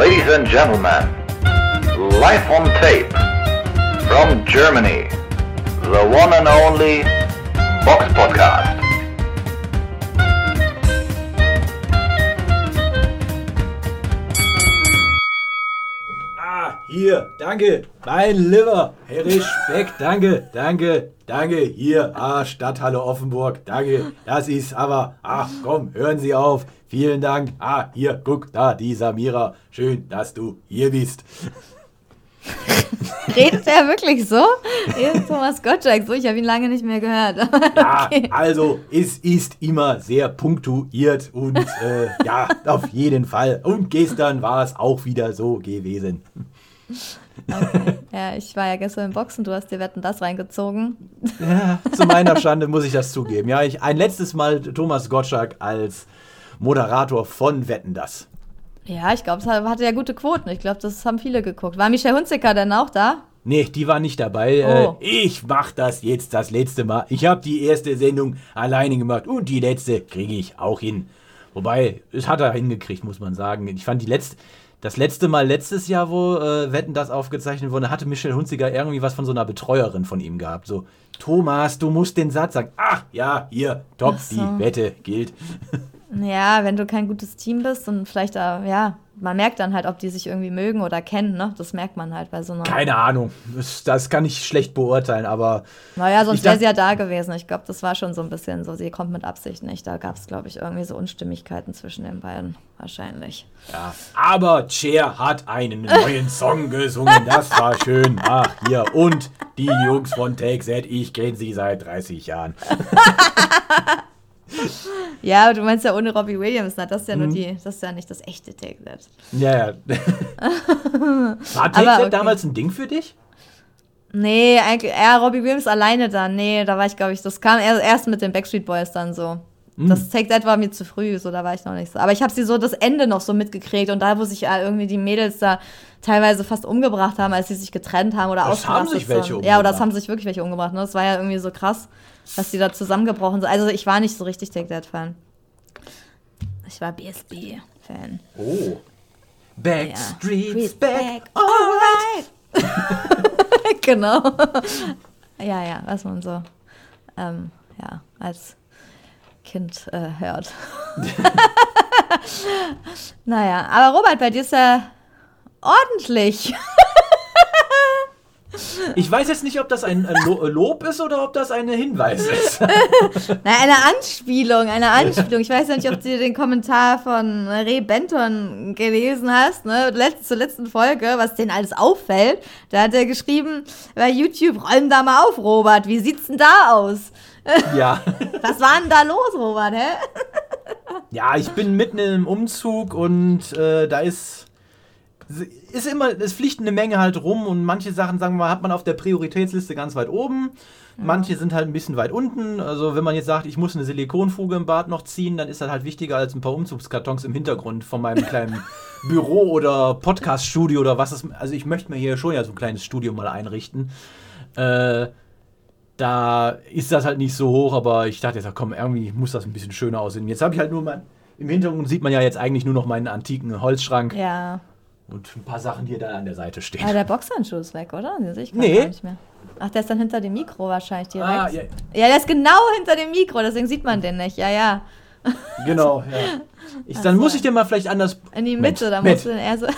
Ladies and gentlemen, live on tape from Germany, the one and only Box Podcast. Hier, danke, mein Liver, Herr Respekt, danke, danke, danke, hier, ah, Stadthalle Offenburg, danke, das ist aber, ach komm, hören Sie auf, vielen Dank, ah, hier, guck, da, die Samira, schön, dass du hier bist. Redet er wirklich so? Ist Thomas Gottschalk. So, ich habe ihn lange nicht mehr gehört. Ja, also es ist immer sehr punktuiert und äh, ja, auf jeden Fall. Und gestern war es auch wieder so gewesen. Okay. Ja, ich war ja gestern im Boxen, du hast dir Wetten das reingezogen. Ja, zu meiner Schande muss ich das zugeben. Ja, ich ein letztes Mal Thomas Gottschalk als Moderator von Wetten das. Ja, ich glaube, es hatte ja gute Quoten. Ich glaube, das haben viele geguckt. War Michelle Hunziker denn auch da? Nee, die war nicht dabei. Oh. Äh, ich mach das jetzt das letzte Mal. Ich habe die erste Sendung alleine gemacht und die letzte kriege ich auch hin. Wobei, es hat er hingekriegt, muss man sagen. Ich fand die letzte, das letzte Mal letztes Jahr, wo äh, Wetten das aufgezeichnet wurde, hatte Michelle Hunziger irgendwie was von so einer Betreuerin von ihm gehabt. So, Thomas, du musst den Satz sagen. Ach, ja, hier, top, so. die Wette gilt. Ja, wenn du kein gutes Team bist und vielleicht, da, ja, man merkt dann halt, ob die sich irgendwie mögen oder kennen, ne? Das merkt man halt bei so einer. Keine Ahnung, das, das kann ich schlecht beurteilen, aber Naja, sonst wäre sie ja da gewesen. Ich glaube, das war schon so ein bisschen so, sie kommt mit Absicht nicht. Da gab es, glaube ich, irgendwie so Unstimmigkeiten zwischen den beiden. Wahrscheinlich. Ja, aber Cher hat einen neuen Song gesungen, das war schön. Ach, hier. Und die Jungs von Take Z, ich kenne sie seit 30 Jahren. Ja, aber du meinst ja ohne Robbie Williams, na, das ist ja Mhm. nur die, das ist ja nicht das echte Take That. Ja, ja. War Take Z okay. damals ein Ding für dich? Nee, eigentlich eher Robbie Williams alleine dann. Nee, da war ich, glaube ich, das kam erst, mit den Backstreet Boys dann so. Hm. Das Take That war mir zu früh, so da war ich noch nicht so. Aber ich habe sie so das Ende noch so mitgekriegt und da, wo sich ja irgendwie die Mädels da teilweise fast umgebracht haben, als sie sich getrennt haben oder Das haben sich welche sind. Ja, oder das umgebracht. haben sich wirklich welche umgebracht. Ne? Das war ja irgendwie so krass, dass die da zusammengebrochen sind. Also ich war nicht so richtig Take That Fan. Ich war BSB-Fan. Oh. Backstreet's Ja. back. alright. genau. ja, ja, was man so ähm, ja, als Kind äh, hört. naja, aber Robert, bei dir ist ja ordentlich. Ich weiß jetzt nicht, ob das ein ein Lo Lob ist oder ob das ein Hinweis ist. Na, eine Anspielung, eine Anspielung. Ich weiß ja nicht, ob du den Kommentar von Ray Benton gelesen hast, ne? Letzt, zur letzten Folge, was denen alles auffällt. Da hat er geschrieben bei YouTube, räum da mal auf, Robert. Wie sieht's denn da aus? ja. Was war denn da los, Robert, hä? Ja, ich bin mitten im Umzug und äh, da ist ist immer es fliegt eine Menge halt rum und manche Sachen sagen wir mal hat man auf der Prioritätsliste ganz weit oben. Manche sind halt ein bisschen weit unten. Also wenn man jetzt sagt, ich muss eine Silikonfuge im Bad noch ziehen, dann ist das halt wichtiger als ein paar Umzugskartons im Hintergrund von meinem kleinen Büro oder Podcaststudio oder was es. Also ich möchte mir hier schon ja so ein kleines Studio mal einrichten. Äh, da ist das halt nicht so hoch, aber ich dachte jetzt, komm, irgendwie muss das ein bisschen schöner aussehen. Jetzt habe ich halt nur mein, im Hintergrund sieht man ja jetzt eigentlich nur noch meinen antiken Holzschrank Ja. Und ein paar Sachen, die da an der Seite stehen. Aber der Boxhandschuh ist weg, oder? Den sehe ich Nee. gar nicht mehr. Ach, der ist dann hinter dem Mikro wahrscheinlich direkt. Ah, ja, ja, der ist genau hinter dem Mikro, deswegen sieht man den nicht. Ja, ja. genau, ja. Ich, dann so. muss ich den mal vielleicht anders. In die Mensch, Mitte, da Matt. musst du den eher so.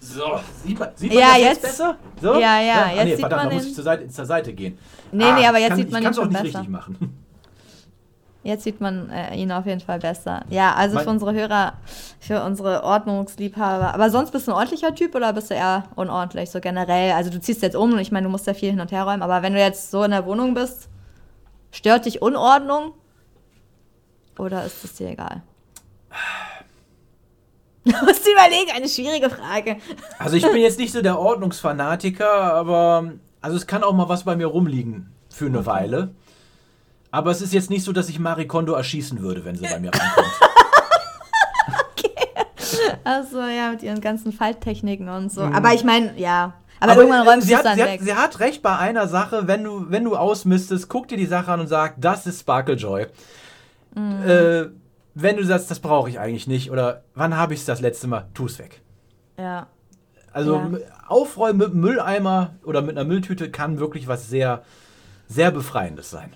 So, sieht man, sieht man Ja, das jetzt, jetzt- besser? So? Ja, ja, Ah, jetzt nee, sieht verdammt, man da muss ich zur Seite, zur Seite gehen. Nee, nee, aber jetzt kann, sieht man ich ihn kann's auch schon nicht besser. richtig machen. Jetzt sieht man äh, ihn auf jeden Fall besser. Ja, also Mein- für unsere Hörer, für unsere Ordnungsliebhaber. Aber sonst bist du ein ordentlicher Typ oder bist du eher unordentlich, so generell? Also du ziehst jetzt um und ich meine, du musst ja viel hin und her räumen, aber wenn du jetzt so in der Wohnung bist, stört dich Unordnung? Oder ist es dir egal? Du musst überlegen, eine schwierige Frage. Also ich bin jetzt nicht so der Ordnungsfanatiker, aber also es kann auch mal was bei mir rumliegen für eine Weile. Aber es ist jetzt nicht so, dass ich Marie Kondo erschießen würde, wenn sie bei mir reinkommt. Also ja, mit ihren ganzen Falttechniken und so. Aber ich meine, ja. Aber, Aber irgendwann räumst du sie es hat, dann sie, weg. hat, sie hat recht bei einer Sache, wenn du, wenn du ausmistest, guck dir die Sache an und sag, das ist Sparkle Joy. äh, wenn du sagst, das brauche ich eigentlich nicht oder wann habe ich es das letzte Mal, tu es weg. Ja. Also Ja. aufräumen mit einem Mülleimer oder mit einer Mülltüte kann wirklich was sehr, sehr Befreiendes sein.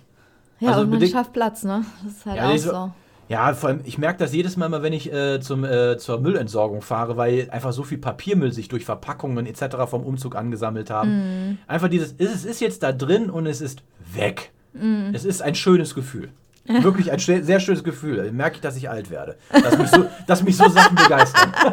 Ja, Also und man schafft Platz, ne? Das ist halt Ja, auch so- so. Ja, vor allem, ich merke das jedes Mal, wenn ich äh, zum, äh, zur Müllentsorgung fahre, weil einfach so viel Papiermüll sich durch Verpackungen etc. vom Umzug angesammelt haben. Mhm. Einfach dieses, es ist jetzt da drin und es ist weg. Mhm. Es ist ein schönes Gefühl. Wirklich ein sehr schönes Gefühl. Da merke ich, dass ich alt werde. Dass mich so, dass mich so Sachen begeistern.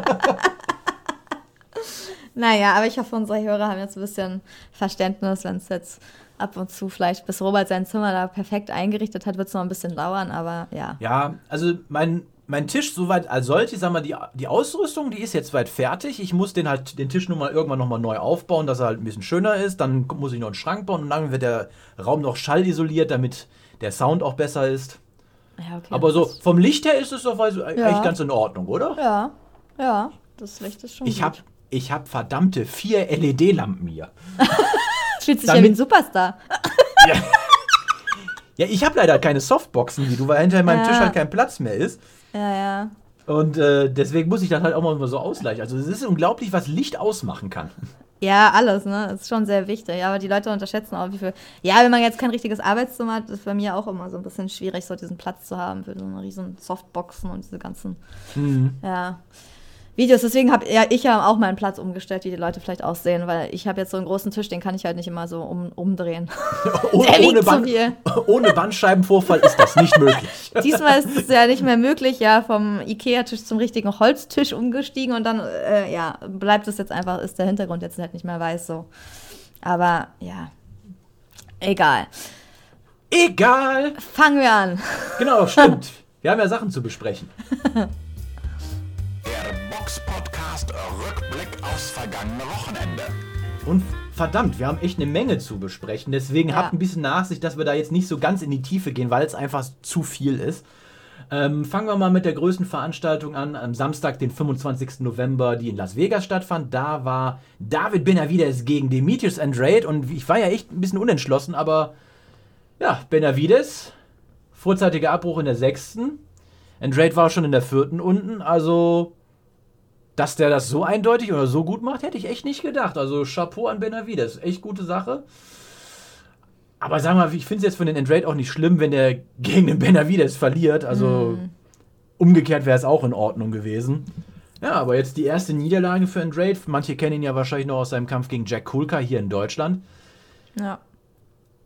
Naja, aber ich hoffe, unsere Hörer haben jetzt ein bisschen Verständnis, wenn es jetzt ab und zu vielleicht, bis Robert sein Zimmer da perfekt eingerichtet hat, wird es noch ein bisschen dauern, aber ja. Ja, also mein, mein Tisch soweit als ich sag mal, die, die Ausrüstung, die ist jetzt weit fertig. Ich muss den halt den Tisch nun mal irgendwann nochmal neu aufbauen, dass er halt ein bisschen schöner ist. Dann muss ich noch einen Schrank bauen und dann wird der Raum noch schallisoliert, damit der Sound auch besser ist. ja okay, Aber so vom Licht her ist es doch also eigentlich Ja. ganz in Ordnung, oder? Ja, ja, das Licht ist schon Ich habe ich hab verdammte vier LED-Lampen hier. Fühlt sich ja wie ein Superstar. Ja, ich habe leider keine Softboxen wie du, weil hinter meinem Ja. Tisch halt kein Platz mehr ist. Ja, ja. Und äh, deswegen muss ich das halt auch mal so ausgleichen. Also es ist unglaublich, was Licht ausmachen kann. Ja, alles, ne? Das ist schon sehr wichtig. Aber die Leute unterschätzen auch, wie viel. Ja, wenn man jetzt kein richtiges Arbeitszimmer hat, ist bei mir auch immer so ein bisschen schwierig, so diesen Platz zu haben für so eine riesen Softboxen und diese ganzen ja, Videos. Deswegen habe ja, ich ja auch meinen Platz umgestellt, wie die Leute vielleicht auch sehen, weil ich habe jetzt so einen großen Tisch, den kann ich halt nicht immer so um, umdrehen. Oh, ohne, Band, ohne Bandscheibenvorfall ist das nicht möglich. Diesmal ist es ja nicht mehr möglich, ja, vom Ikea-Tisch zum richtigen Holztisch umgestiegen und dann, äh, ja, bleibt es jetzt einfach, ist der Hintergrund jetzt halt nicht mehr weiß so. Aber ja, egal. Egal. Fangen wir an. Genau, stimmt. Wir haben ja Sachen zu besprechen. Der Box-Podcast Rückblick aufs vergangene Wochenende. Und verdammt, wir haben echt eine Menge zu besprechen. Deswegen Ja. habt ein bisschen Nachsicht, dass wir da jetzt nicht so ganz in die Tiefe gehen, weil es einfach zu viel ist. Ähm, fangen wir mal mit der größten Veranstaltung an. Am Samstag, den 25. November, die in Las Vegas stattfand. Da war David Benavides gegen Demetrius Andrade. Und ich war ja echt ein bisschen unentschlossen, aber ja, Benavides, vorzeitiger Abbruch in der sechsten. Andrade war schon in der vierten unten. Also, dass der das so eindeutig oder so gut macht, hätte ich echt nicht gedacht. Also Chapeau an Benavides. Echt gute Sache. Aber sag mal, ich finde es jetzt für den Andrade auch nicht schlimm, wenn der gegen den Benavides verliert. Also umgekehrt wäre es auch in Ordnung gewesen. Ja, aber jetzt die erste Niederlage für Andrade. Manche kennen ihn ja wahrscheinlich noch aus seinem Kampf gegen Jack Kulka hier in Deutschland. Ja.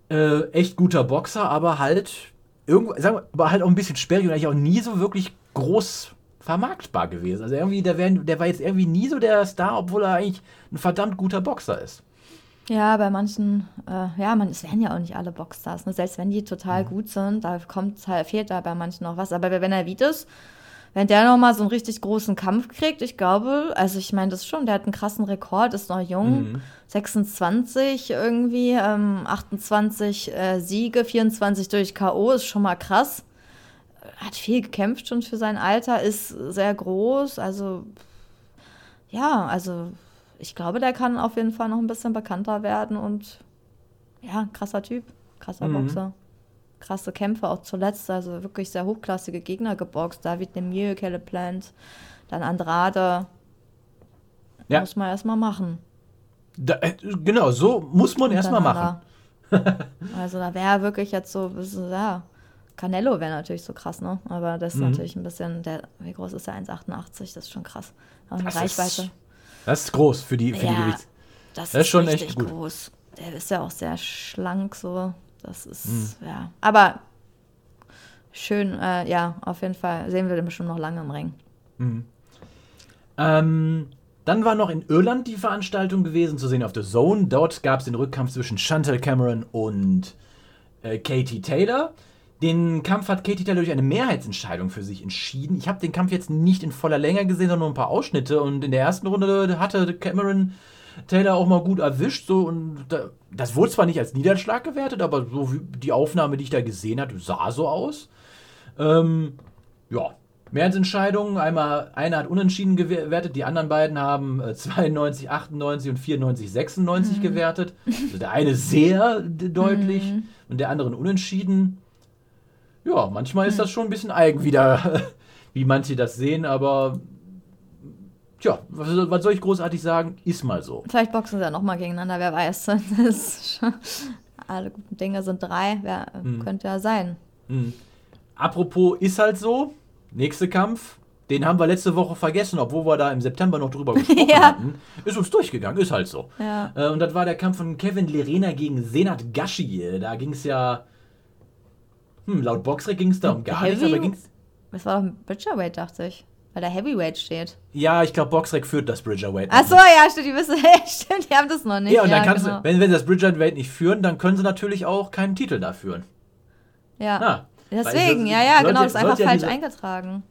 Äh, echt guter Boxer, aber halt irgendwo, sagen wir, aber halt auch ein bisschen sperrig und eigentlich auch nie so wirklich groß vermarktbar gewesen. Also irgendwie, der, wär, der war jetzt irgendwie nie so der Star, obwohl er eigentlich ein verdammt guter Boxer ist. Ja, bei manchen, äh, ja, man, es werden ja auch nicht alle Boxstars, ne? Selbst wenn die total gut sind, da kommt halt, fehlt da bei manchen noch was. Aber bei Benavides, wenn der nochmal so einen richtig großen Kampf kriegt, ich glaube, also ich meine das schon, der hat einen krassen Rekord, ist noch jung, 26 irgendwie, ähm, 28 äh, Siege, 24 durch K.O. ist schon mal krass. Hat viel gekämpft schon für sein Alter, ist sehr groß, also ja, also ich glaube, der kann auf jeden Fall noch ein bisschen bekannter werden und ja, krasser Typ, krasser Mhm. Boxer. Krasse Kämpfe auch zuletzt, also wirklich sehr hochklassige Gegner geboxt. David Lemieux, Caleb Plant, dann Andrade. Ja. Muss man erstmal machen. Da, äh, genau, so muss man erstmal machen. Also da wäre wirklich jetzt so, ja, Canelo wäre natürlich so krass, ne? Aber das ist Mhm. natürlich ein bisschen, der, wie groß ist der? 1,88, das ist schon krass. Auch eine Das Reichweite. ist, das ist groß für die, für die Ja, Gewichts. das, Das ist schon echt gut. groß. Der ist ja auch sehr schlank so. Das ist, Mhm. ja. Aber schön, äh, ja, auf jeden Fall sehen wir den bestimmt noch lange im Ring. Ähm, dann war noch in Irland die Veranstaltung gewesen, zu sehen auf The Zone. Dort gab es den Rückkampf zwischen Chantal Cameron und äh, Katie Taylor. Den Kampf hat Katie Taylor durch eine Mehrheitsentscheidung für sich entschieden. Ich habe den Kampf jetzt nicht in voller Länge gesehen, sondern nur ein paar Ausschnitte. Und in der ersten Runde hatte Cameron Taylor auch mal gut erwischt. So, und da, das wurde zwar nicht als Niederschlag gewertet, aber so wie die Aufnahme, die ich da gesehen habe, sah so aus. Ähm, ja, Mehrheitsentscheidungen. Einmal, einer hat unentschieden gewertet, die anderen beiden haben äh, 92, 98 und 94, 96 gewertet. Also der eine sehr deutlich und der andere unentschieden. Ja, manchmal ist das schon ein bisschen eigen wieder, wie manche das sehen, aber tja, was, was soll ich großartig sagen? Ist mal so. Vielleicht boxen sie ja nochmal gegeneinander, wer weiß. Alle guten Dinge sind drei, wer, Hm. könnte ja sein. Apropos ist halt so, nächster Kampf, den haben wir letzte Woche vergessen, obwohl wir da im September noch drüber gesprochen Ja. hatten. Ist uns durchgegangen, ist halt so. Ja. Äh, und das war der Kampf von Kevin Lerena gegen Senat Gashi. Da ging es ja, hm, laut Boxrec ging es da um gar nichts, aber ging's, Das war doch ein Bridgerweight, dachte ich. Weil da Heavyweight steht. ja, ich glaube, Boxrec führt das Bridgerweight. Ach so, ja, stimmt, die wissen, stimmt, die haben das noch nicht. Ja, und dann kannst genau. du, wenn, wenn sie das Bridgerweight nicht führen, dann können sie natürlich auch keinen Titel da führen. Ja. Ja. Deswegen, Weil ja, es- ja, sollte- genau, das ist einfach ja falsch diese- eingetragen.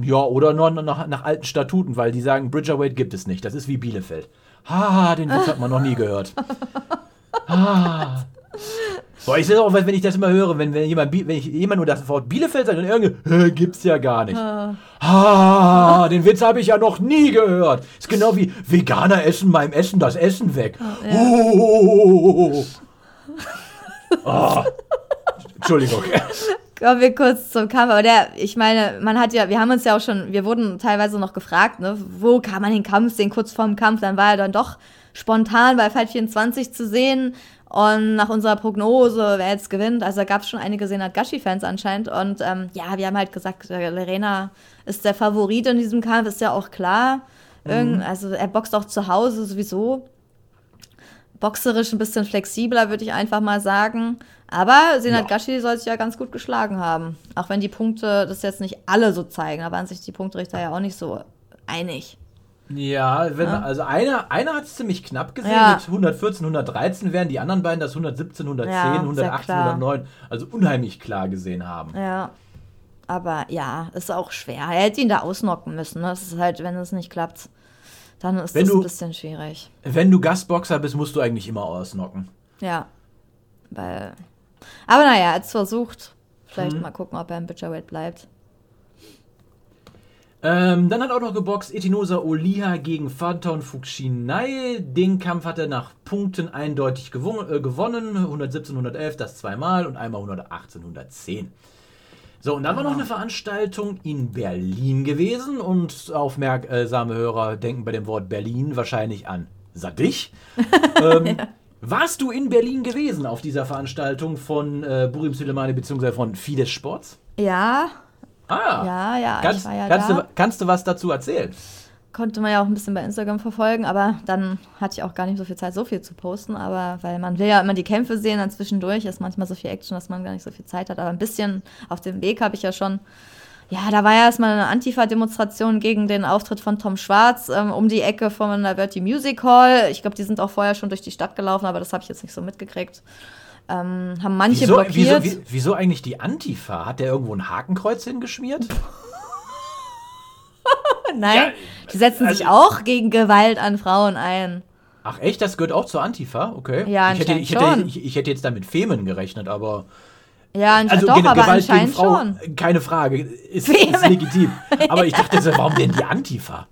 Ja, oder nur nach, nach alten Statuten, weil die sagen, Bridgerweight gibt es nicht. Das ist wie Bielefeld. Ha, den Witz hat man noch nie gehört. Ah. Boah, ich sehe auch, wenn ich das immer höre, wenn, wenn, jemand, wenn ich jemand nur das Wort Bielefeld sagt und irgendwie, gibt's ja gar nicht. Ah, den Witz habe ich ja noch nie gehört. Ist genau wie Veganer essen beim Essen das Essen weg. Oh. Ah. Entschuldigung. Kommen wir kurz zum Kampf. Aber der, ich meine, man hat ja, wir haben uns ja auch schon, wir wurden teilweise noch gefragt, ne, wo kann man den Kampf sehen, kurz vorm Kampf. Dann war er dann doch spontan bei Fight 24 zu sehen. Und nach unserer Prognose, wer jetzt gewinnt, also da gab es schon einige Senat Gashi-Fans anscheinend. Und ähm, ja, wir haben halt gesagt, äh, Lerena ist der Favorit in diesem Kampf, ist ja auch klar. Irgend, Also er boxt auch zu Hause sowieso boxerisch ein bisschen flexibler, würde ich einfach mal sagen. Aber Senat Ja. Gashi soll sich ja ganz gut geschlagen haben. Auch wenn die Punkte das jetzt nicht alle so zeigen. Da waren sich die Punktrichter ja auch nicht so einig. Ja, wenn, also einer, einer hat es ziemlich knapp gesehen Ja. mit 114, 113, während die anderen beiden das 117, 110, Ja, sehr 118, klar. 109, also unheimlich klar gesehen haben. Ja. Aber ja, ist auch schwer. Er hätte ihn da ausnocken müssen. Ne? Das ist halt, wenn es nicht klappt, dann ist du- ein bisschen schwierig. Wenn du Gastboxer bist, musst du eigentlich immer ausnocken. Ja. Weil. Aber naja, jetzt versucht. Vielleicht Mhm. mal gucken, ob er im Butcherweight bleibt. Ähm, dann hat auch noch geboxt Etinosa Oliha gegen Fanton Fuxinai. Den Kampf hat er nach Punkten eindeutig gewon äh, gewonnen. 117, 111, das zweimal und einmal 118, 110. So, und dann war noch eine Veranstaltung in Berlin gewesen und aufmerksame Hörer denken bei dem Wort Berlin wahrscheinlich an Sadich. ähm, Warst du in Berlin gewesen auf dieser Veranstaltung von äh, Burim Sulemani bzw. von Fides Sports? Ja, Ah, ja, ja. kannst, ich war ja kannst, da. du, kannst du was dazu erzählen? Konnte man ja auch ein bisschen bei Instagram verfolgen, aber dann hatte ich auch gar nicht so viel Zeit, so viel zu posten. Aber weil man will ja immer die Kämpfe sehen, dann zwischendurch ist manchmal so viel Action, dass man gar nicht so viel Zeit hat. Aber ein bisschen auf dem Weg habe ich ja schon. Ja, da war ja erstmal eine Antifa-Demonstration gegen den Auftritt von Tom Schwarz ähm, um die Ecke von der Verti Music Hall. Ich glaube, die sind auch vorher schon durch die Stadt gelaufen, aber das habe ich jetzt nicht so mitgekriegt. Ähm, haben manche Wieso, blockiert. wieso, wie, wieso eigentlich die Antifa? Hat der irgendwo ein Hakenkreuz hingeschmiert? Nein, Ja, die setzen sich also- auch gegen Gewalt an Frauen ein. Ach echt, das gehört auch zur Antifa? Okay. Ja, ich hätte, ich, hätte, ich, ich hätte jetzt damit Femen gerechnet, aber. Ja, Also doch, aber Gewalt gegen anscheinend Frau, schon. keine Frage, ist, ist legitim. Aber ich dachte so, warum denn die Antifa?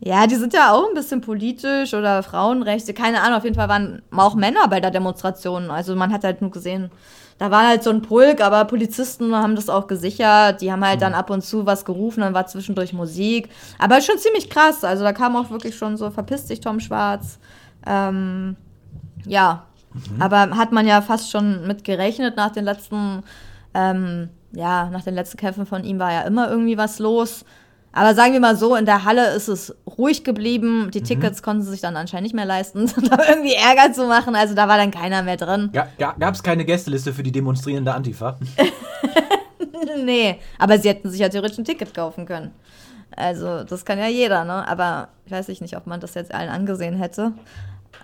Ja, die sind ja auch ein bisschen politisch oder Frauenrechte. Keine Ahnung, auf jeden Fall waren auch Männer bei der Demonstration. Also man hat halt nur gesehen, da war halt so ein Pulk, aber Polizisten haben das auch gesichert. Die haben halt dann ab und zu was gerufen, dann war zwischendurch Musik. Aber schon ziemlich krass. Also da kam auch wirklich schon so, verpiss dich, Tom Schwarz. Ähm, ja, aber hat man ja fast schon mit gerechnet nach den letzten, ähm, ja, nach den letzten Kämpfen von ihm war ja immer irgendwie was los. Aber sagen wir mal so, in der Halle ist es ruhig geblieben. Die Tickets konnten sie sich dann anscheinend nicht mehr leisten, da irgendwie Ärger zu machen. Also da war dann keiner mehr drin. Ga, ga, Gab es keine Gästeliste für die demonstrierende Antifa? Nee, aber sie hätten sich ja theoretisch ein Ticket kaufen können. Also, das kann ja jeder, ne? Aber ich weiß ich nicht, ob man das jetzt allen angesehen hätte.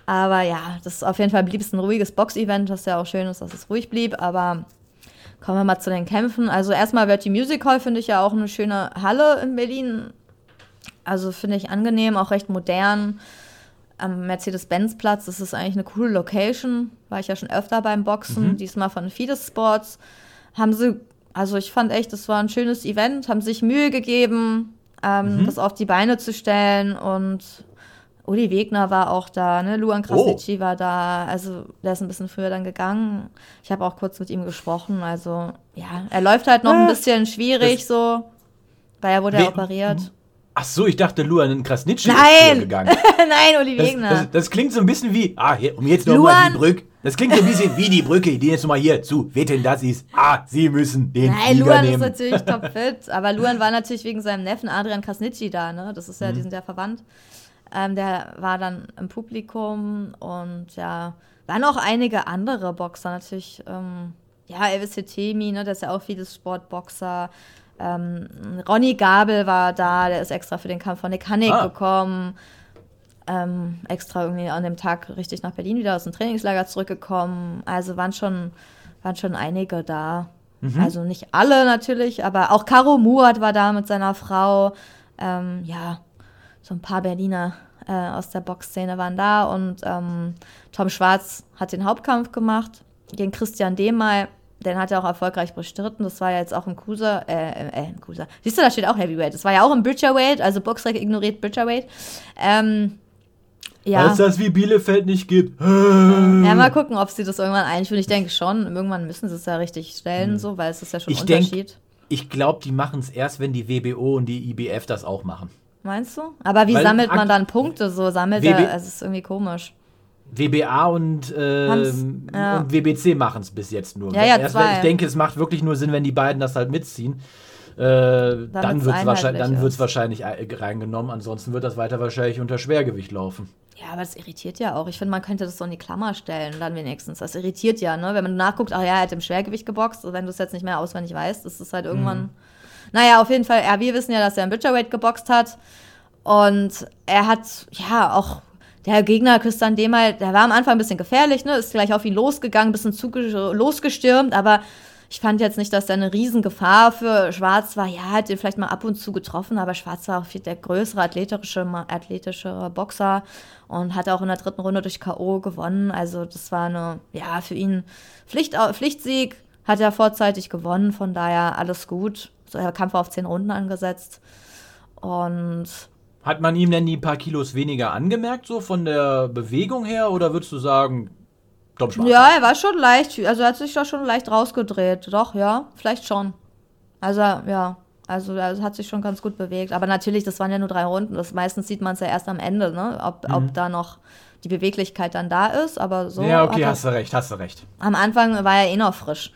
Aber ja, das ist auf jeden Fall blieb es ein ruhiges Box-Event, was ja auch schön ist, dass es ruhig blieb. Aber kommen wir mal zu den Kämpfen. Also erstmal wird die Music Hall, finde ich ja auch eine schöne Halle in Berlin. Also finde ich angenehm, auch recht modern. Am Mercedes-Benz-Platz, das ist eigentlich eine coole Location. War ich ja schon öfter beim Boxen, diesmal von Fides Sports. Haben sie, also ich fand echt, das war ein schönes Event, haben sich Mühe gegeben, ähm, das auf die Beine zu stellen und Uli Wegner war auch da, ne? Luan Krasnitschi war da. Also der ist ein bisschen früher dann gegangen. Ich habe auch kurz mit ihm gesprochen. Also ja, er läuft halt noch ein bisschen schwierig so, weil er wurde ja operiert. Ach so, ich dachte, Luan Krasnitschi ist Nein! früher gegangen. Nein, Uli Das, Wegner. das, das klingt so ein bisschen wie, ah, hier, um jetzt nochmal die Brücke. Das klingt so ein bisschen wie die Brücke, die jetzt nochmal hier zu wetten, das ist. Ah, Sie müssen den Nein, Flieger Luan ist nehmen. natürlich topfit. Aber Luan war natürlich wegen seinem Neffen Adrian Krasnitschi da, ne? Das ist ja, die Mhm. sind ja verwandt. Ähm, der war dann im Publikum und ja, waren auch einige andere Boxer natürlich. Ähm, ja, Elvis Hetemi, ne? Der ist ja auch vieles Sportboxer. Ähm, Ronny Gabel war da, der ist extra für den Kampf von Nick Hannig Ah. gekommen. Ähm, extra irgendwie an dem Tag richtig nach Berlin wieder aus dem Trainingslager zurückgekommen. Also waren schon, waren schon einige da. Also nicht alle natürlich, aber auch Caro Murat war da mit seiner Frau. Ähm, ja, so ein paar Berliner äh, aus der Boxszene waren da und ähm, Tom Schwarz hat den Hauptkampf gemacht gegen Christian Demal. Den hat er auch erfolgreich bestritten. Das war ja jetzt auch ein Cruiser, äh, äh, ein Cruiser. Siehst du, da steht auch Heavyweight. Das war ja auch ein Bridgerweight, also Boxrec ignoriert Bridgerweight. Ähm, ja. Es das wie Bielefeld nicht gibt. Ja, mal gucken, ob sie das irgendwann einführen. Ich denke schon, irgendwann müssen sie es ja richtig stellen, so, weil es ist ja schon ein Ich denk- Unterschied. Ich glaube, die machen es erst, wenn die WBO und die IBF das auch machen. Meinst du? Aber wie Weil sammelt man dann Punkte? So sammelt WB er, also es ist irgendwie komisch. WBA und, ähm, ja. und WBC machen es bis jetzt nur. Ja, ja, Erst, zwei. Ich denke, es macht wirklich nur Sinn, wenn die beiden das halt mitziehen. Äh, dann wird es wahrscheinlich, dann wird's wahrscheinlich ei- reingenommen. Ansonsten wird das weiter wahrscheinlich unter Schwergewicht laufen. Ja, aber das irritiert ja auch. Ich finde, man könnte das so in die Klammer stellen, dann wenigstens. Das irritiert ja, ne? Wenn man nachguckt, ach ja, er hat im Schwergewicht geboxt, und wenn du es jetzt nicht mehr auswendig weißt, ist es halt irgendwann. Naja, auf jeden Fall, ja, wir wissen ja, dass er im Butcherweight geboxt hat. Und er hat, ja, auch der Gegner, Christian Demal, der war am Anfang ein bisschen gefährlich, ne? Ist gleich auf ihn losgegangen, ein bisschen zuge losgestürmt, aber ich fand jetzt nicht, dass da eine Riesengefahr für Schwarz war. Ja, hat ihn vielleicht mal ab und zu getroffen, aber Schwarz war auch viel der größere athletische, athletische Boxer und hat auch in der dritten Runde durch K.O. gewonnen. Also das war eine, ja, für ihn Pflicht, Pflichtsieg, hat er vorzeitig gewonnen, von daher alles gut. So, der Kampf war auf zehn Runden angesetzt. Und Hat man ihm denn die paar Kilos weniger angemerkt, so von der Bewegung her? Oder würdest du sagen, Tom Schwarz? Ja, er war schon leicht, also er hat sich da schon leicht rausgedreht. Doch, ja, vielleicht schon. Also, ja, also er hat sich schon ganz gut bewegt. Aber natürlich, das waren ja nur drei Runden. Das, meistens sieht man es ja erst am Ende, ne? ob, ob da noch die Beweglichkeit dann da ist. Aber so. Mhm. Ja, okay, hast du recht, hast du recht. am Anfang war er eh noch frisch.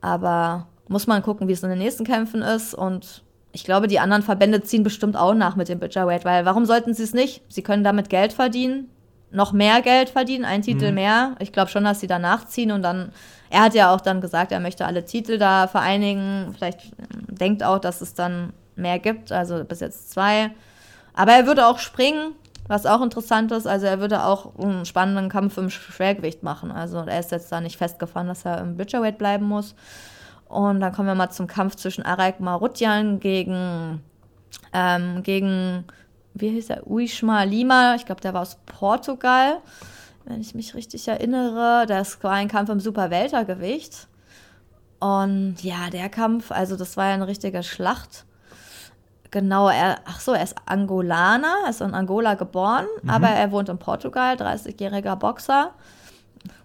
Aber muss man gucken, wie es in den nächsten Kämpfen ist. Und ich glaube, die anderen Verbände ziehen bestimmt auch nach mit dem Butcherweight, weil warum sollten sie es nicht? Sie können damit Geld verdienen, noch mehr Geld verdienen, ein Titel mehr. Ich glaube schon, dass sie danach ziehen und dann. Er hat ja auch dann gesagt, er möchte alle Titel da vereinigen. Vielleicht ähm, denkt auch, dass es dann mehr gibt, also bis jetzt zwei. Aber er würde auch springen, was auch interessant ist. Also er würde auch einen spannenden Kampf im Schwergewicht machen. Also er ist jetzt da nicht festgefahren, dass er im Butcherweight bleiben muss. Und dann kommen wir mal zum Kampf zwischen Araik Marutjan gegen, ähm, gegen, wie hieß er, Uishma Lima. Ich glaube, der war aus Portugal, wenn ich mich richtig erinnere. Das war ein Kampf im Superweltergewicht. Und ja, der Kampf, also das war ja eine richtige Schlacht. Genau, er, ach so, er ist Angolaner, er ist in Angola geboren, aber er wohnt in Portugal, 30-jähriger Boxer.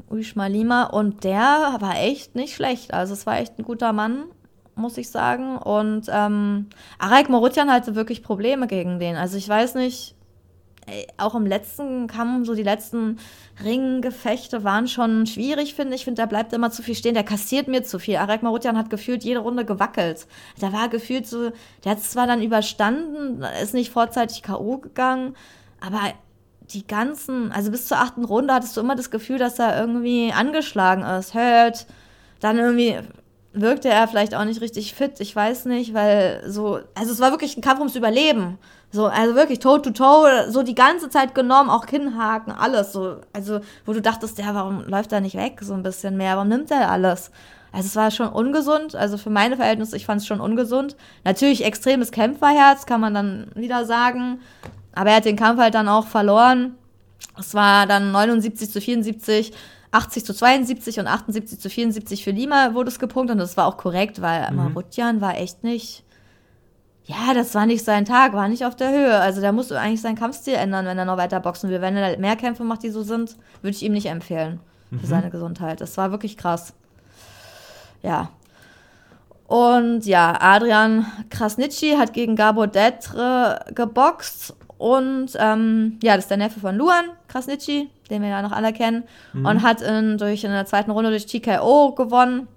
Uishma Lima und der war echt nicht schlecht. Also es war echt ein guter Mann, muss ich sagen. Und ähm, Araik Morutjan hatte wirklich Probleme gegen den. Also ich weiß nicht, auch im letzten Kampf, so die letzten Ringgefechte waren schon schwierig, finde ich. Ich finde, da bleibt immer zu viel stehen. Der kassiert mir zu viel. Araik Marutjan hat gefühlt jede Runde gewackelt. Der war gefühlt so, der hat es zwar dann überstanden, ist nicht vorzeitig K.O. gegangen, aber die ganzen, also bis zur achten Runde hattest du immer das Gefühl, dass er irgendwie angeschlagen ist, hört. Dann irgendwie wirkte er vielleicht auch nicht richtig fit, ich weiß nicht, weil so, also es war wirklich ein Kampf ums Überleben. So, also wirklich toe to toe, so die ganze Zeit genommen, auch Kinnhaken, alles so. Also, wo du dachtest, ja, warum läuft er nicht weg so ein bisschen mehr? Warum nimmt er alles? Also es war schon ungesund, also für meine Verhältnisse, ich fand es schon ungesund. Natürlich extremes Kämpferherz, kann man dann wieder sagen. Aber er hat den Kampf halt dann auch verloren. Es war dann 79 zu 74, 80 zu 72 und 78 zu 74 für Lima wurde es gepunktet. Und das war auch korrekt, weil Marutjan war echt nicht, ja, das war nicht sein Tag, war nicht auf der Höhe. Also der muss eigentlich seinen Kampfstil ändern, wenn er noch weiter boxen will. Wenn er mehr Kämpfe macht, die so sind, würde ich ihm nicht empfehlen für seine Gesundheit. Das war wirklich krass. Ja. Und ja, Adrian Krasnitschi hat gegen Gabor Detre geboxt. Und ähm, ja, das ist der Neffe von Luan Krasnitschi, den wir ja noch alle kennen. Und hat in, durch, in der zweiten Runde durch TKO gewonnen.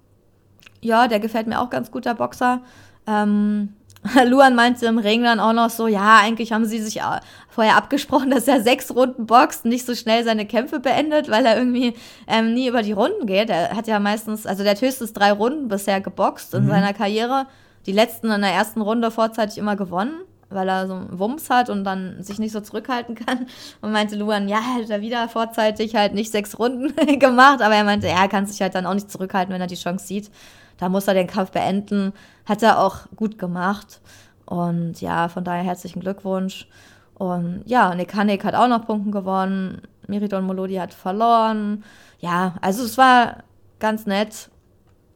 Ja, der gefällt mir auch ganz gut, der Boxer. Ähm, Luan meinte im Ring dann auch noch so, ja, eigentlich haben sie sich äh, vorher abgesprochen, dass er sechs Runden boxt und nicht so schnell seine Kämpfe beendet, weil er irgendwie ähm, nie über die Runden geht. Er hat ja meistens, also der hat höchstens drei Runden bisher geboxt in seiner Karriere. Die letzten in der ersten Runde vorzeitig immer gewonnen, weil er so einen Wumms hat und dann sich nicht so zurückhalten kann. Und meinte Luan, ja, hat er wieder vorzeitig halt nicht sechs Runden gemacht, aber er meinte, er kann sich halt dann auch nicht zurückhalten, wenn er die Chance sieht. Da muss er den Kampf beenden. Hat er auch gut gemacht. Und ja, von daher herzlichen Glückwunsch. Und ja, Nick Hanek hat auch noch Punkten gewonnen. Miridon Molodi hat verloren. Ja, also es war ganz nett.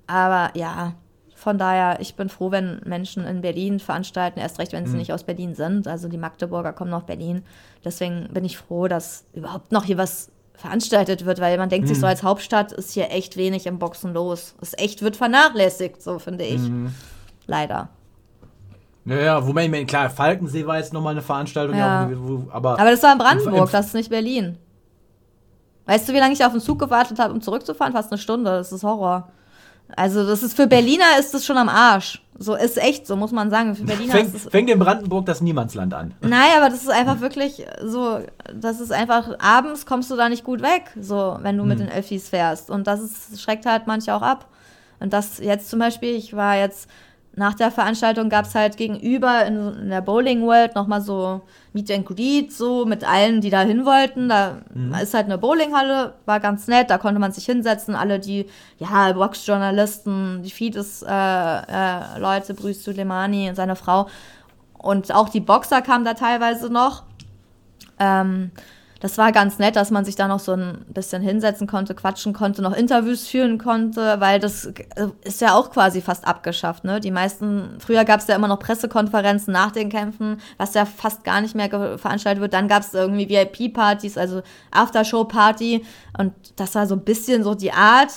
Aber ja, von daher, ich bin froh, wenn Menschen in Berlin veranstalten, erst recht, wenn sie nicht aus Berlin sind. Also die Magdeburger kommen nach Berlin. Deswegen bin ich froh, dass überhaupt noch hier was veranstaltet wird, weil man denkt sich so als Hauptstadt ist hier echt wenig im Boxen los. Es echt wird vernachlässigt, so finde ich. Leider. Naja, wobei ich meine, klar, Falkensee war jetzt nochmal eine Veranstaltung, Ja. ja. wo, wo, aber, Aber das war in Brandenburg, im- das ist nicht Berlin. Weißt du, wie lange ich auf den Zug gewartet habe, um zurückzufahren? Fast eine Stunde. Das ist Horror. Also, das ist für Berliner ist das schon am Arsch. So ist echt, so muss man sagen. Für Berliner fängt, ist es. fängt in Brandenburg das Niemandsland an. Nein, aber das ist einfach wirklich so, das ist einfach, abends kommst du da nicht gut weg, so, wenn du mit den Öffis fährst. Und das ist, schreckt halt manche auch ab. Und das jetzt zum Beispiel, ich war jetzt, nach der Veranstaltung gab es halt gegenüber in, in der Bowling World nochmal so Meet and Greet, so mit allen, die da hin wollten. Da ist halt eine Bowlinghalle, war ganz nett, da konnte man sich hinsetzen. Alle die, ja, Boxjournalisten, die Feeds, äh, äh, Leute, Bruce Suleimani und seine Frau. Und auch die Boxer kamen da teilweise noch. Ähm, das war ganz nett, dass man sich da noch so ein bisschen hinsetzen konnte, quatschen konnte, noch Interviews führen konnte, weil das ist ja auch quasi fast abgeschafft. Ne? Die meisten, früher gab es ja immer noch Pressekonferenzen nach den Kämpfen, was ja fast gar nicht mehr veranstaltet wird. Dann gab es irgendwie VIP-Partys, also Aftershow-Party und das war so ein bisschen so die Art.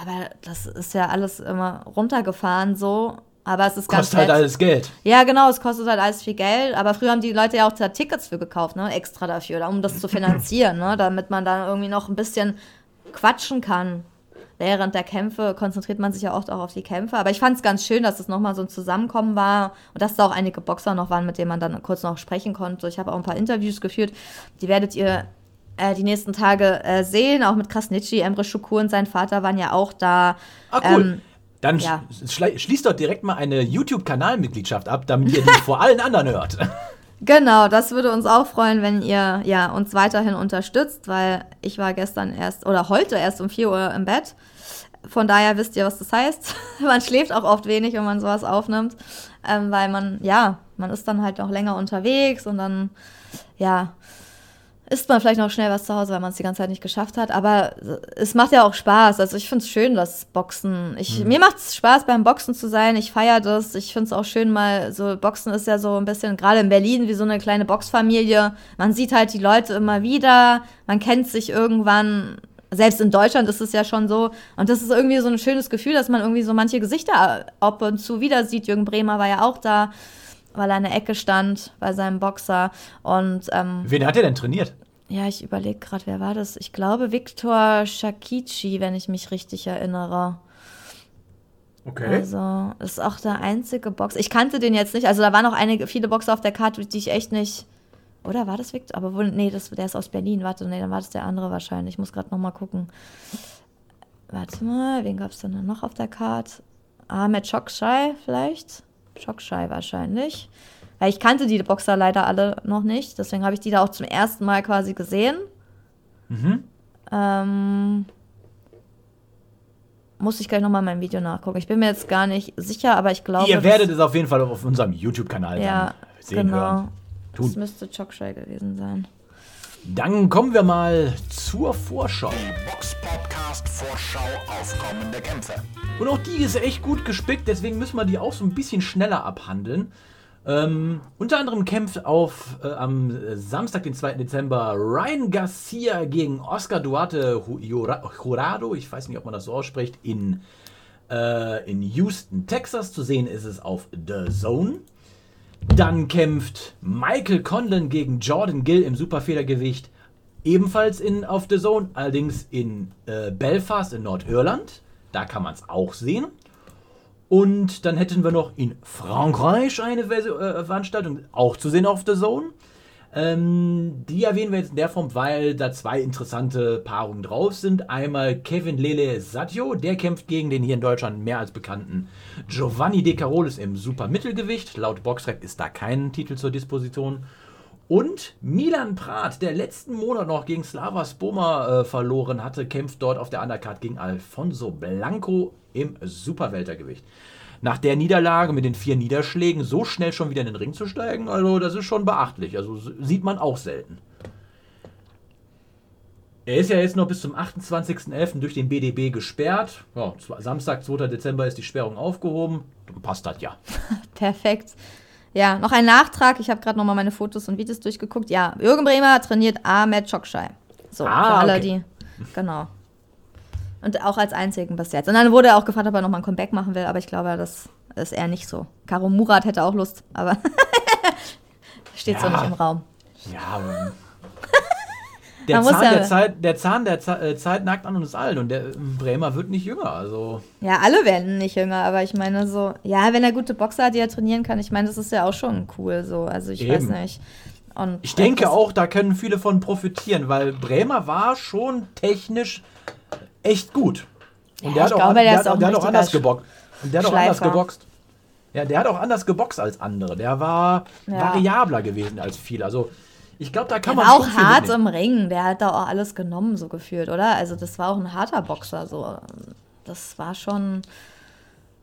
Aber das ist ja alles immer runtergefahren so. Aber es ist ganz Kostet halt nett. alles Geld. Ja, genau, es kostet halt alles viel Geld, aber früher haben die Leute ja auch da Tickets für gekauft, ne, extra dafür, um das zu finanzieren, ne, damit man dann irgendwie noch ein bisschen quatschen kann. Während der Kämpfe konzentriert man sich ja oft auch auf die Kämpfe, aber ich fand es ganz schön, dass es nochmal so ein Zusammenkommen war und dass da auch einige Boxer noch waren, mit denen man dann kurz noch sprechen konnte. Ich habe auch ein paar Interviews geführt, die werdet ihr äh, die nächsten Tage äh, sehen, auch mit Krasnitschi, Emre Schukur und sein Vater waren ja auch da. Ah, cool. Ähm, Dann ja. schließt doch direkt mal eine YouTube-Kanalmitgliedschaft ab, damit ihr die vor allen anderen hört. Genau, das würde uns auch freuen, wenn ihr ja, uns weiterhin unterstützt, weil ich war gestern erst oder heute erst um 4 Uhr im Bett. Von daher wisst ihr, was das heißt. man schläft auch oft wenig, wenn man sowas aufnimmt, ähm, weil man, ja, man ist dann halt noch länger unterwegs und dann, ja, isst man vielleicht noch schnell was zu Hause, weil man es die ganze Zeit nicht geschafft hat. Aber es macht ja auch Spaß. Also ich finde es schön, das Boxen. Ich, Mir macht es Spaß, beim Boxen zu sein. Ich feiere das. Ich finde es auch schön, mal so, Boxen ist ja so ein bisschen, gerade in Berlin, wie so eine kleine Boxfamilie. Man sieht halt die Leute immer wieder. Man kennt sich irgendwann. Selbst in Deutschland ist es ja schon so. Und das ist irgendwie so ein schönes Gefühl, dass man irgendwie so manche Gesichter ab und zu wieder sieht. Jürgen Bremer war ja auch da weil er in der Ecke stand bei seinem Boxer. Und ähm, Wen hat er denn trainiert? ja, ich überlege gerade, wer war das? Ich glaube Viktor Shakichi, wenn ich mich richtig erinnere. Okay. Also, das ist auch der einzige Boxer. Ich kannte den jetzt nicht. Also, da waren noch einige, viele Boxer auf der Karte, die ich echt nicht. Oder war das Viktor? Aber wohl, nee, das, der ist aus Berlin. Warte, nee, dann war das der andere wahrscheinlich. Ich muss gerade nochmal gucken. Warte mal, wen gab es denn noch auf der Karte? Ahmed Chokshai vielleicht? Chokshai wahrscheinlich. Weil ich kannte die Boxer leider alle noch nicht. Deswegen habe ich die da auch zum ersten Mal quasi gesehen. Ähm, muss ich gleich nochmal in meinem Video nachgucken. Ich bin mir jetzt gar nicht sicher, aber ich glaube. Ihr das- werdet es auf jeden Fall auf unserem YouTube-Kanal ja, sehen genau. hören. Das Tun. müsste Chokshai gewesen sein. Dann kommen wir mal zur Vorschau. Box-Podcast Vorschau auf kommende Kämpfe. Und auch die ist echt gut gespickt, deswegen müssen wir die auch so ein bisschen schneller abhandeln. Ähm, unter anderem kämpft auf äh, am Samstag, den 2. Dezember, Ryan Garcia gegen Oscar Duarte Ju- Jura- Jurado. Ich weiß nicht, ob man das so ausspricht. In, äh, in Houston, Texas. Zu sehen ist es auf The Zone. Dann kämpft Michael Conlon gegen Jordan Gill im Superfedergewicht. Ebenfalls in, auf The Zone, allerdings in äh, Belfast in Nordirland. Da kann man es auch sehen. Und dann hätten wir noch in Frankreich eine Versi- äh, Veranstaltung, auch zu sehen auf The Zone. Ähm, die erwähnen wir jetzt in der Form, weil da zwei interessante Paarungen drauf sind. Einmal Kevin Lele Sadio, der kämpft gegen den hier in Deutschland mehr als bekannten Giovanni De Carolis im Supermittelgewicht. Laut Boxrec ist da kein Titel zur Disposition. Und Milan Prat, der letzten Monat noch gegen Slava Spoma äh, verloren hatte, kämpft dort auf der Undercard gegen Alfonso Blanco im Superweltergewicht. Nach der Niederlage mit den vier Niederschlägen so schnell schon wieder in den Ring zu steigen, also das ist schon beachtlich. Also sieht man auch selten. Er ist ja jetzt noch bis zum 28.11. durch den BDB gesperrt. Ja, Samstag, 2. Dezember ist die Sperrung aufgehoben. Dann passt das ja. Perfekt. Ja, noch ein Nachtrag. Ich habe gerade noch mal meine Fotos und Videos durchgeguckt. Ja, Jürgen Bremer trainiert Ahmed Chokshai. So, Ah, für alle, okay. die. Genau. Und auch als einzigen bis jetzt. Und dann wurde er auch gefragt, ob er noch mal ein Comeback machen will, aber ich glaube, das ist eher nicht so. Karo Murat hätte auch Lust, aber steht so Ja. nicht im Raum. Ja, ähm, der, Zahn ja- der, Zeit, der Zahn der Ze- äh, Zeit nagt an uns allen und der ähm, Bremer wird nicht jünger. Also Ja, alle werden nicht jünger, aber ich meine so, ja, wenn er gute Boxer hat, die er trainieren kann, ich meine, das ist ja auch schon cool so. Also ich weiß Eben. nicht. Und ich denke auch, da können viele von profitieren, weil Bremer war schon technisch echt gut. Und Ja, der hat auch, glaube, an- der der hat, auch der hat auch anders geboxt. Und der hat auch anders geboxt. Ja, der hat auch anders geboxt als andere. Der war Ja. variabler gewesen als viele. Also ich glaube, da kann Der man war auch hart im Ring, der hat da auch alles genommen, so gefühlt, oder? Also das war auch ein harter Boxer, so. Das war schon.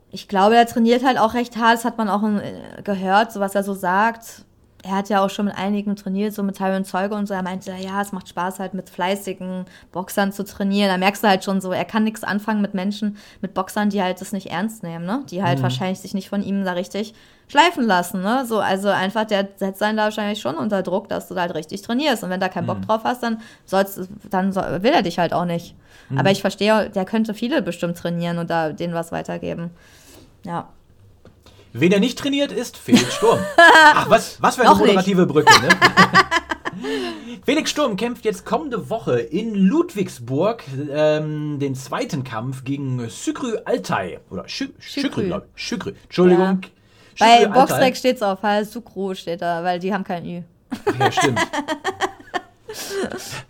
Ich glaube, er trainiert halt auch recht hart, das hat man auch äh, gehört, so was er so sagt. Er hat ja auch schon mit einigen trainiert, so mit Tyron Zeuge und so. Er meinte, ja, es macht Spaß halt mit fleißigen Boxern zu trainieren. Da merkst du halt schon so, er kann nichts anfangen mit Menschen, mit Boxern, die halt das nicht ernst nehmen, ne? Die halt wahrscheinlich sich nicht von ihm da richtig schleifen lassen, ne? So, also einfach, der setzt einen da wahrscheinlich schon unter Druck, dass du da halt richtig trainierst. Und wenn da keinen Bock drauf hast, dann sollst, dann soll, will er dich halt auch nicht. Aber ich verstehe, der könnte viele bestimmt trainieren und da denen was weitergeben. Ja. Wen er nicht trainiert ist, Felix Sturm. Ach, was, was für eine nicht. moderative Brücke, ne? Felix Sturm kämpft jetzt kommende Woche in Ludwigsburg ähm, den zweiten Kampf gegen Şükrü Altay. Oder Şükrü. glaube ich. Şükrü. Entschuldigung. Bei Şükrü Altay. Boxrec steht es auf, halt Sukru steht da, weil die haben kein Ü. Ja, stimmt.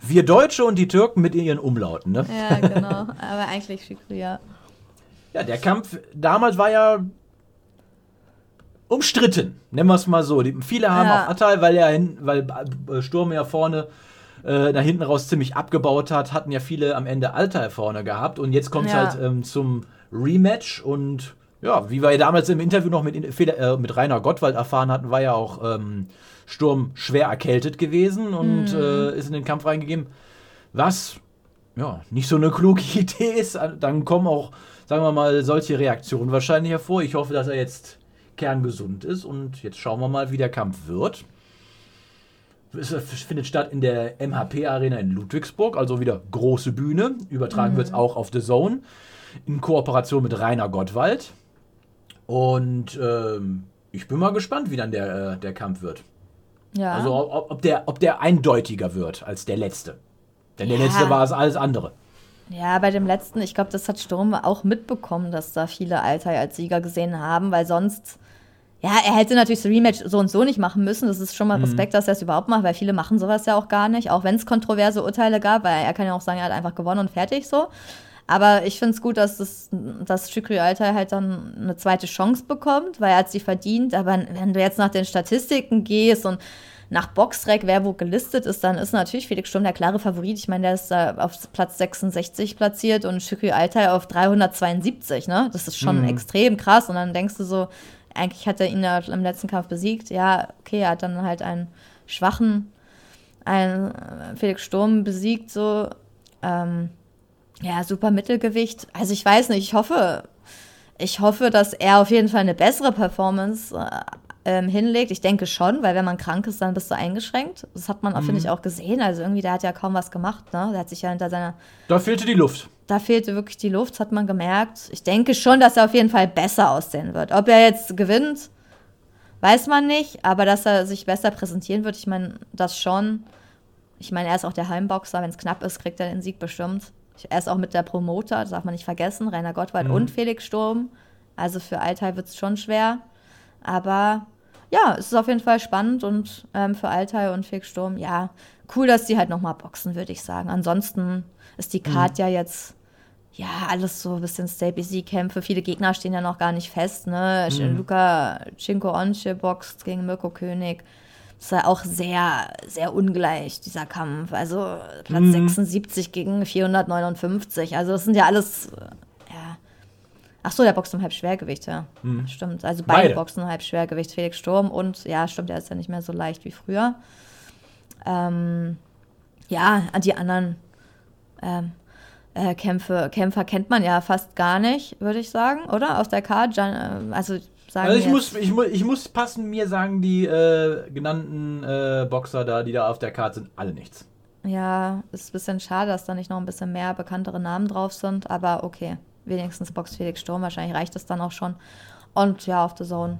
Wir Deutsche und die Türken mit ihren Umlauten, ne? Ja, genau. Aber eigentlich Shikru, ja. Ja, der Kampf damals war ja umstritten, nennen wir es mal so. Die, viele haben Ja. auch Attal, weil er hin, weil äh, Sturm ja vorne äh, nach hinten raus ziemlich abgebaut hat, hatten ja viele am Ende Altai vorne gehabt und jetzt kommt es Ja. halt ähm, zum Rematch und ja, wie wir ja damals im Interview noch mit, äh, mit Rainer Gottwald erfahren hatten, war ja auch ähm, Sturm schwer erkältet gewesen und Mhm. äh, ist in den Kampf reingegeben. Was ja, nicht so eine kluge Idee ist, dann kommen auch, sagen wir mal, solche Reaktionen wahrscheinlich hervor. Ich hoffe, dass er jetzt kerngesund ist und jetzt schauen wir mal, wie der Kampf wird. Es findet statt in der MHP-Arena in Ludwigsburg, also wieder große Bühne. Übertragen wird es auch auf The Zone in Kooperation mit Rainer Gottwald. Und ähm, ich bin mal gespannt, wie dann der, äh, der Kampf wird. Ja. Also ob, ob, der, ob der eindeutiger wird als der letzte. Denn der Ja. letzte war es alles andere. Ja, bei dem letzten, ich glaube, das hat Sturm auch mitbekommen, dass da viele Altai als Sieger gesehen haben, weil sonst, ja, er hätte natürlich das Rematch so und so nicht machen müssen. Das ist schon mal Respekt, dass er es überhaupt macht, weil viele machen sowas ja auch gar nicht, auch wenn es kontroverse Urteile gab, weil er kann ja auch sagen, er hat einfach gewonnen und fertig so. Aber ich finde es gut, dass, das, dass Shukri Altai halt dann eine zweite Chance bekommt, weil er hat sie verdient. Aber wenn du jetzt nach den Statistiken gehst und nach Boxrec, wer wo gelistet ist, dann ist natürlich Felix Sturm der klare Favorit. Ich meine, der ist da auf Platz 66 platziert und Shukri Altai auf 372, ne? Das ist schon extrem krass. Und dann denkst du so, eigentlich hat er ihn ja im letzten Kampf besiegt. Ja, okay, er hat dann halt einen schwachen, einen äh, Felix Sturm besiegt, so. Ähm, ja, super Mittelgewicht. Also ich weiß nicht, ich hoffe, ich hoffe, dass er auf jeden Fall eine bessere Performance äh, ähm, hinlegt. Ich denke schon, weil wenn man krank ist, dann bist du eingeschränkt. Das hat man, Mhm. finde ich, auch gesehen. Also irgendwie, der hat ja kaum was gemacht. Ne? Der hat sich ja hinter seiner Da fehlte die Luft. da fehlte wirklich die Luft, das hat man gemerkt. Ich denke schon, dass er auf jeden Fall besser aussehen wird. Ob er jetzt gewinnt, weiß man nicht, aber dass er sich besser präsentieren wird, ich meine, das schon. Ich meine, er ist auch der Heimboxer, wenn es knapp ist, kriegt er den Sieg bestimmt. Er ist auch mit der Promoter, das darf man nicht vergessen, Rainer Gottwald und Felix Sturm. Also für Altai wird es schon schwer. Aber ja, es ist auf jeden Fall spannend und ähm, für Altai und Felix Sturm, ja, cool, dass die halt nochmal boxen, würde ich sagen. Ansonsten ist die Card ja jetzt, ja, alles so ein bisschen Stay-Busy-Kämpfe. Viele Gegner stehen ja noch gar nicht fest, ne? Luca Cinco Once boxt gegen Mirko König. Das war auch sehr, sehr ungleich, dieser Kampf. Also Platz 76 gegen 459. Also das sind ja alles. Ach so, der boxt im Halbschwergewicht, ja. Stimmt. Also beide, Beide. boxen im Halbschwergewicht. Felix Sturm und, ja, stimmt, der ist ja nicht mehr so leicht wie früher. Ähm, ja, die anderen ähm, äh, Kämpfe, Kämpfer kennt man ja fast gar nicht, würde ich sagen, oder? Aus der Card. Äh, Also sagen Also ich muss, ich, mu ich muss passen, mir sagen die äh, genannten äh, Boxer da, die da auf der Karte sind, alle nichts. Ja, ist ein bisschen schade, dass da nicht noch ein bisschen mehr bekanntere Namen drauf sind, aber okay. Wenigstens boxt Felix Sturm, wahrscheinlich reicht es dann auch schon. Und ja, auf The Zone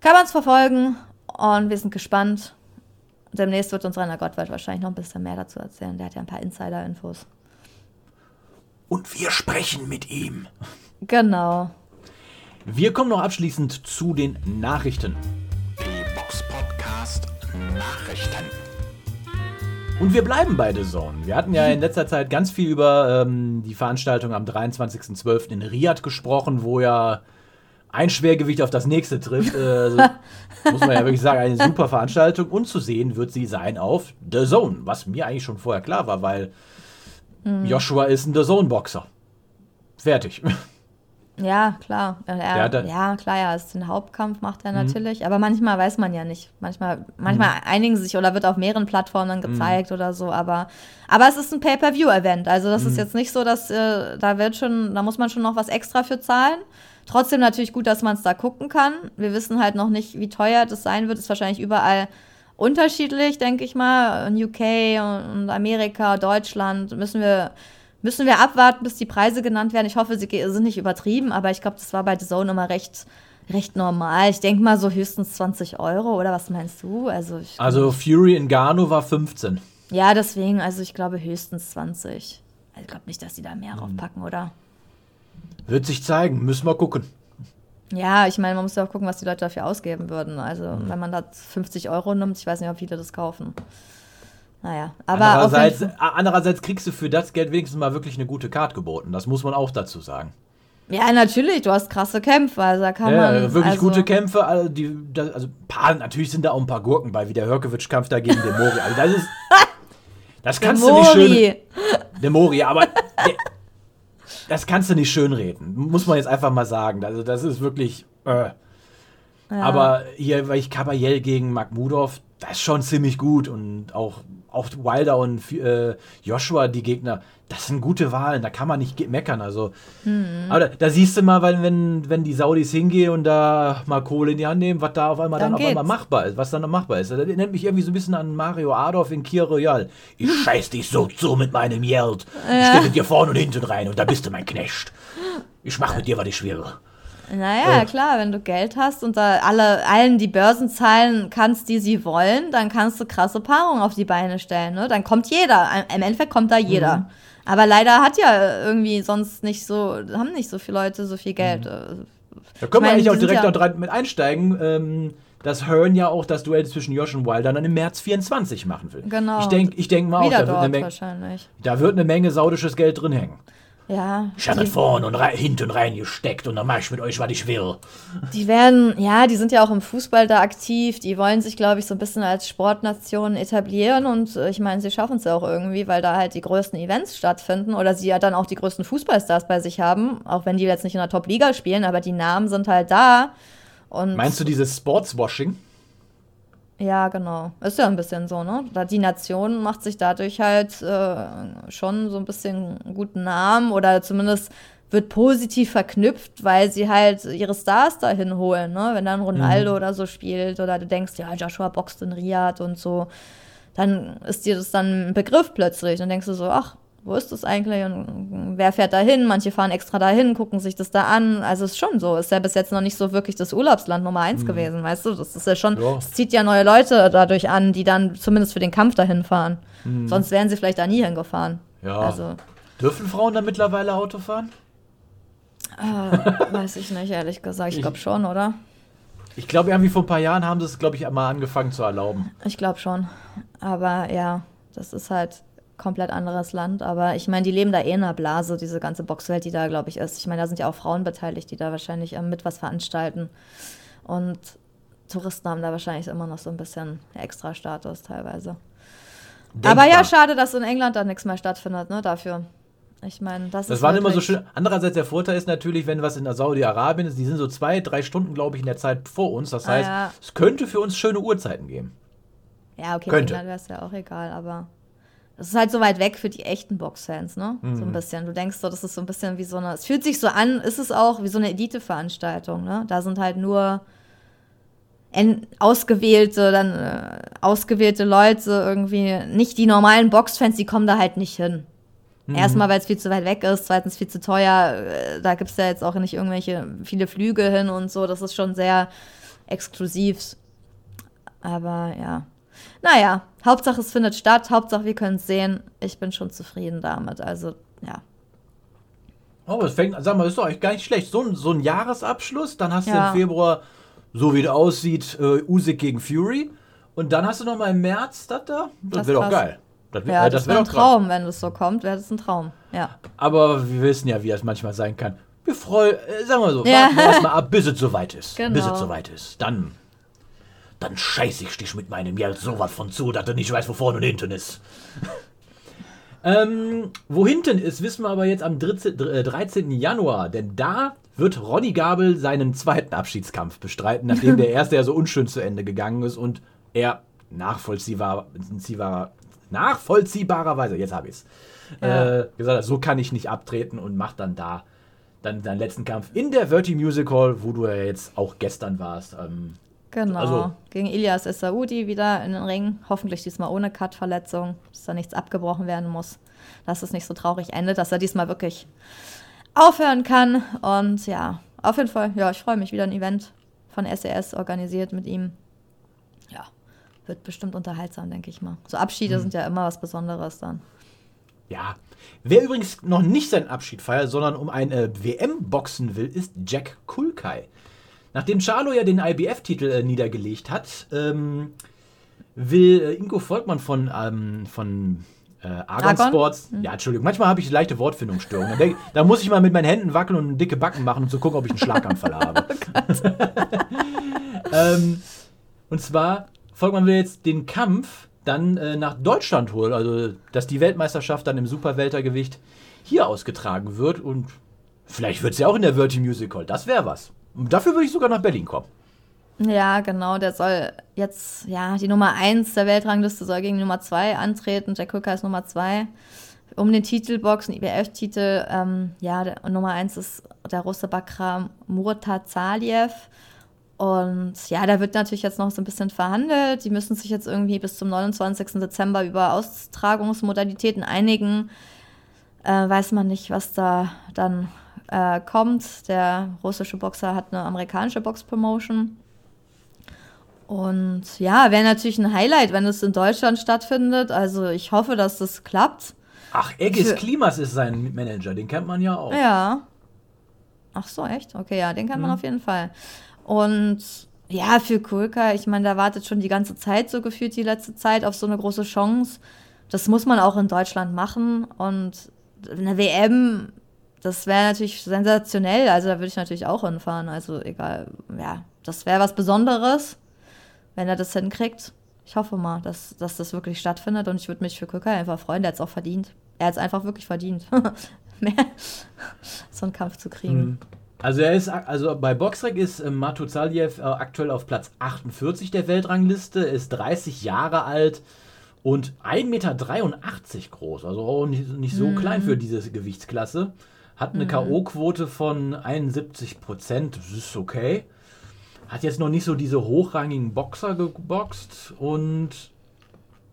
kann man es verfolgen und wir sind gespannt. Demnächst wird uns Rainer Gottwald wahrscheinlich noch ein bisschen mehr dazu erzählen. Der hat ja ein paar Insider-Infos. Und wir sprechen mit ihm. Genau. Wir kommen noch abschließend zu den Nachrichten. Die Box Podcast Nachrichten. Und wir bleiben bei The Zone. Wir hatten ja in letzter Zeit ganz viel über ähm, die Veranstaltung am 23.12. in Riyadh gesprochen, wo ja ein Schwergewicht auf das nächste trifft. Äh, also, muss man ja wirklich sagen, eine super Veranstaltung. Und zu sehen wird sie sein auf The Zone, was mir eigentlich schon vorher klar war, weil Joshua ist ein The Zone-Boxer. Fertig. Ja, klar. Er, dann- ja, klar, ja, ist den Hauptkampf macht er natürlich. Aber manchmal weiß man ja nicht. Manchmal, manchmal einigen sie sich oder wird auf mehreren Plattformen dann gezeigt oder so. Aber, aber es ist ein Pay-per-View-Event. Also das ist jetzt nicht so, dass äh, da wird schon, da muss man schon noch was extra für zahlen. Trotzdem natürlich gut, dass man es da gucken kann. Wir wissen halt noch nicht, wie teuer das sein wird. Ist wahrscheinlich überall unterschiedlich, denke ich mal. In UK und Amerika, Deutschland müssen wir müssen wir abwarten, bis die Preise genannt werden. Ich hoffe, sie sind nicht übertrieben, aber ich glaube, das war bei The Zone immer recht, recht normal. Ich denke mal so höchstens 20 Euro, oder was meinst du? Also, Also Fury in Gano war 15. ja, deswegen, also ich glaube höchstens 20. Also, Ich glaube nicht, dass die da mehr draufpacken, oder? Wird sich zeigen, müssen wir gucken. Ja, ich meine, man muss ja auch gucken, was die Leute dafür ausgeben würden. Also, wenn man da 50 Euro nimmt, ich weiß nicht, ob viele das kaufen. Naja, aber Andererseits, andererseits kriegst du für das Geld wenigstens mal wirklich eine gute Card geboten. Das muss man auch dazu sagen. ja, natürlich, du hast krasse Kämpfe, also da kann Ja, man. wirklich also, gute Kämpfe. Also, die, das, also paar, natürlich sind da auch ein paar Gurken bei, wie der Hörkewitsch-Kampf da gegen den Mori. Also das ist. Das kannst du nicht schön. Der Mori, aber. Der, das kannst du nicht schönreden. Muss man jetzt einfach mal sagen. Also, das ist wirklich. Äh. Aber hier, weil ich Kabayel gegen Magmudov, das ist schon ziemlich gut. Und auch, auch Wilder und äh, Joshua, die Gegner, das sind gute Wahlen. Da kann man nicht meckern. Also, Mhm. aber da, da siehst du mal, wenn, wenn die Saudis hingehen und da mal Kohle in die Hand nehmen, was da auf einmal Dann dann, auf einmal machbar ist, was dann noch machbar ist. Das erinnert mich irgendwie so ein bisschen an Mario Adolf in Kier Royal. Ich scheiß dich so zu mit meinem Geld. Ich stehe mit dir vorne und hinten rein und da bist du mein Knecht. Ich mach mit dir, was ich will. Naja, Äh. klar, wenn du Geld hast und da alle, allen die Börsen zahlen kannst, die sie wollen, dann kannst du krasse Paarungen auf die Beine stellen. Ne? Dann kommt jeder. Im Endeffekt kommt da jeder. Mhm. Aber leider hat ja irgendwie sonst nicht so, haben nicht so viele Leute so viel Geld. Mhm. Äh, Da können wir eigentlich auch direkt ja- auch mit einsteigen. Ähm, dass Hearn ja auch das Duell zwischen Josh und Wilder dann im März 24 machen will. Genau. Ich denke ich denk mal auch, da wird, eine Menge, da wird eine Menge saudisches Geld drin hängen. Ja. Ich habe vorne und rein, hinten reingesteckt und dann mach ich mit euch, was ich will. Die werden, ja, die sind ja auch im Fußball da aktiv. Die wollen sich, glaube ich, so ein bisschen als Sportnation etablieren. Und äh, ich meine, sie schaffen es ja auch irgendwie, weil da halt die größten Events stattfinden oder sie ja dann auch die größten Fußballstars bei sich haben. Auch wenn die jetzt nicht in der Top-Liga spielen, aber die Namen sind halt da. Und Meinst du dieses Sportswashing? Ja, genau. Ist ja ein bisschen so, ne? Da die Nation macht sich dadurch halt äh, schon so ein bisschen einen guten Namen oder zumindest wird positiv verknüpft, weil sie halt ihre Stars dahin holen, ne? Wenn dann Ronaldo Mhm. oder so spielt oder du denkst, ja, Joshua boxt in Riyadh und so, dann ist dir das dann ein Begriff plötzlich. Dann denkst du so, ach, wo ist das eigentlich und wer fährt da hin? Manche fahren extra dahin, gucken sich das da an. Also ist schon so. Ist ja bis jetzt noch nicht so wirklich das Urlaubsland Nummer eins gewesen, weißt du? Das ist ja schon, Mhm. Ja. es zieht ja neue Leute dadurch an, die dann zumindest für den Kampf dahin fahren. Sonst wären sie vielleicht da nie hingefahren. Mhm. Ja. Also, Dürfen Frauen da mittlerweile Auto fahren? äh, weiß ich nicht, ehrlich gesagt. Ich Ich- glaube schon, oder? Ich glaube, irgendwie vor ein paar Jahren haben sie es, glaube ich, mal angefangen zu erlauben. Ich glaube schon. Aber ja, das ist halt komplett anderes Land. Aber ich meine, die leben da eh in einer Blase, diese ganze Boxwelt, die da, glaube ich, ist. Ich meine, da sind ja auch Frauen beteiligt, die da wahrscheinlich ähm, mit was veranstalten. Und Touristen haben da wahrscheinlich immer noch so ein bisschen extra Status teilweise. Aber ja, Denkbar. schade, dass in England da nichts mehr stattfindet, ne, dafür. Ich meine, das, Das ist war immer so schön. Andererseits der Vorteil ist natürlich, wenn was in Saudi-Arabien ist, die sind so zwei, drei Stunden, glaube ich, in der Zeit vor uns. Das Ah, heißt, ja. es könnte für uns schöne Uhrzeiten geben. Ja, okay, Könnte. England wäre es ja auch egal, aber es ist halt so weit weg für die echten Boxfans, ne? So Mhm. ein bisschen. Du denkst so, das ist so ein bisschen wie so eine, es fühlt sich so an, ist es auch wie so eine Elite-Veranstaltung, ne? Da sind halt nur ausgewählte, dann äh, ausgewählte Leute irgendwie, nicht die normalen Boxfans, die kommen da halt nicht hin. Mhm. Erstmal, weil es viel zu weit weg ist, zweitens viel zu teuer. äh, Da gibt es ja jetzt auch nicht irgendwelche viele Flüge hin und so. Das ist schon sehr exklusiv. Aber ja. Naja, Hauptsache es findet statt, Hauptsache wir können es sehen. Ich bin schon zufrieden damit. Also, ja. Oh, das fängt, sag mal, ist doch eigentlich gar nicht schlecht. So, ein- so ein Jahresabschluss, dann hast du Ja. im Februar, so wie es aussieht, äh, Usyk gegen Fury. Und dann hast du noch mal im März das da. Das, Das wäre doch geil. Das, wär, Ja, äh, das, das wäre wäre ein doch krass. Traum, wenn das so kommt, wäre das ein Traum. Ja. Aber wir wissen ja, wie das manchmal sein kann. Wir freuen, äh, sagen wir so, Ja. warten wir erstmal ab, bis es soweit ist. Genau. Bis es soweit ist. Dann, dann scheiß ich dich mit meinem Geld sowas von zu, dass du nicht weißt, wo vorne und hinten ist. ähm, wo hinten ist, wissen wir aber jetzt am 13. äh, 13. Januar, denn da wird Ronny Gabel seinen zweiten Abschiedskampf bestreiten, nachdem der erste ja so unschön zu Ende gegangen ist und er nachvollziehbar, nachvollziehbar, nachvollziehbarerweise, jetzt habe ich es, Ja. äh, gesagt hat, so kann ich nicht abtreten und macht dann da dann seinen letzten Kampf in der Verti Music Hall, wo du ja jetzt auch gestern warst. Ähm, Genau. Also- Gegen Ilias Essaoudi wieder in den Ring. Hoffentlich diesmal ohne Cut-Verletzung, dass da nichts abgebrochen werden muss. Dass es nicht so traurig endet, dass er diesmal wirklich aufhören kann. Und ja, auf jeden Fall, ja, ich freue mich wieder ein Event von SES organisiert mit ihm. Ja, wird bestimmt unterhaltsam, denke ich mal. So Abschiede Mhm. sind ja immer was Besonderes dann. ja. Wer übrigens noch nicht seinen Abschied feiert, sondern um ein äh, WM boxen will, ist Jack Kulkai. Nachdem Charlo ja den IBF-Titel äh, niedergelegt hat, ähm, will äh, Ingo Volkmann von, ähm, von äh, Argon, Argon? Sports. Ja, Entschuldigung, manchmal habe ich leichte Wortfindungsstörungen. Da, da muss ich mal mit meinen Händen wackeln und dicke Backen machen, um zu gucken, ob ich einen Schlaganfall habe. ähm, und zwar, Volkmann will jetzt den Kampf dann äh, nach Deutschland holen, also dass die Weltmeisterschaft dann im Superweltergewicht hier ausgetragen wird und vielleicht wird es ja auch in der Virgin Music Hall. Das wäre was. Dafür würde ich sogar nach Berlin kommen. Ja, genau, der soll jetzt, ja, die Nummer 1 der Weltrangliste soll gegen die Nummer 2 antreten. Jack Hooker ist Nummer 2. Um den Titelboxen, IBF-Titel, ähm, ja, der, Nummer 1 ist der Russe Bakram Murtazaliev. Und ja, da wird natürlich jetzt noch so ein bisschen verhandelt. Die müssen sich jetzt irgendwie bis zum 29. Dezember über Austragungsmodalitäten einigen. Äh, weiß man nicht, was da dann äh, kommt. Der russische Boxer hat eine amerikanische Box-Promotion. Und ja, wäre natürlich ein Highlight, wenn es in Deutschland stattfindet. Also ich hoffe, dass das klappt. Ach, Egis Klimas ist sein Manager, den kennt man ja auch. Ja. Ach so, echt? Okay, ja, den man Mhm. auf jeden Fall. Und ja, für Kulka, ich meine, der wartet schon die ganze Zeit so gefühlt die letzte Zeit auf so eine große Chance. Das muss man auch in Deutschland machen. Und eine WM, das wäre natürlich sensationell. Also da würde ich natürlich auch hinfahren. Also egal, ja, das wäre was Besonderes, wenn er das hinkriegt. Ich hoffe mal, dass, dass das wirklich stattfindet. Und ich würde mich für Kulka einfach freuen. Der hat es auch verdient. Er hat es einfach wirklich verdient. Mehr so einen Kampf zu kriegen. Also er ist also bei Boxrec ist äh, Matuzaljew äh, aktuell auf Platz 48 der Weltrangliste, ist 30 Jahre alt und 1,83 Meter groß, also auch nicht, nicht so klein für diese Gewichtsklasse. Hat eine K.O.-Quote von 71 Prozent. Das ist okay. Hat jetzt noch nicht so diese hochrangigen Boxer geboxt und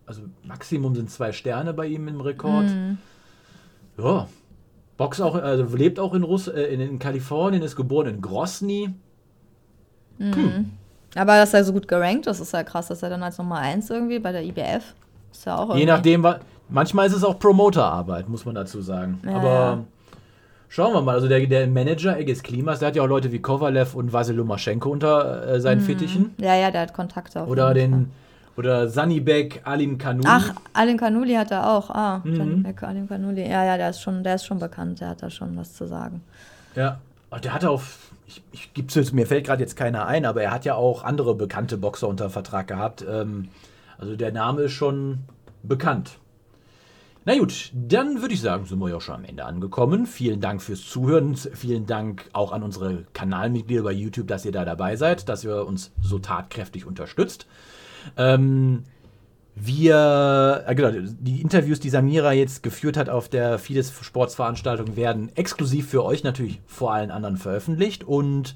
also Maximum sind zwei Sterne bei ihm im Rekord. Ja. Box auch, also lebt auch in, Russ äh, in, in Kalifornien, ist geboren in Grosny. Aber dass er so gut gerankt ist, ist ja krass, dass er dann als Nummer 1 irgendwie bei der IBF ist ja auch Je nachdem, manchmal ist es auch Promoterarbeit, muss man dazu sagen. Ja, Aber. Schauen wir mal. Also der, der Manager Egis Klimas, der hat ja auch Leute wie Kovalev und Vasil Lomachenko unter äh, Mhm. seinen Fittichen. Ja, ja, der hat Kontakte auf Oder jeden Fall. den oder Sanibek Alim Kanuni. Ach, Alim Kanuli hat er auch. Ah, Mhm. Beck, Alim Kanuli. Ja, ja, der ist schon, der ist schon bekannt, der hat da schon was zu sagen. Ja. Und der hat auf. Ich, ich gib's jetzt, mir fällt gerade jetzt keiner ein, aber er hat ja auch andere bekannte Boxer unter Vertrag gehabt. Ähm, also der Name ist schon bekannt. Na gut, dann würde ich sagen, sind wir ja schon am Ende angekommen. Vielen Dank fürs Zuhören. Vielen Dank auch an unsere Kanalmitglieder bei YouTube, dass ihr da dabei seid, dass ihr uns so tatkräftig unterstützt. Ähm, wir, äh, genau, die Interviews, die Samira jetzt geführt hat auf der Fides Sportsveranstaltung, werden exklusiv für euch natürlich vor allen anderen veröffentlicht. Und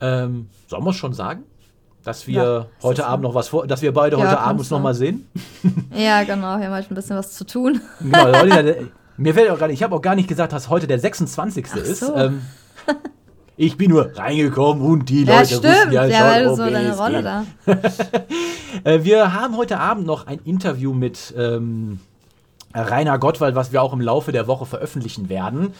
ähm, sollen wir es schon sagen? Dass wir Ja, heute das Abend noch was vor, dass wir beide Ja, heute Abend uns nochmal sehen. Ja, genau, wir haben halt ein bisschen was zu tun. Genau, Leute, mir fällt auch gerade, ich habe auch gar nicht gesagt, dass heute der 26. Ach ist. so. Ähm, ich bin nur reingekommen und die Ja, Leute stimmt. wussten ja, Ja, schon, so deine Rolle da. Äh, wir haben heute Abend noch ein Interview mit ähm, Rainer Gottwald, was wir auch im Laufe der Woche veröffentlichen werden.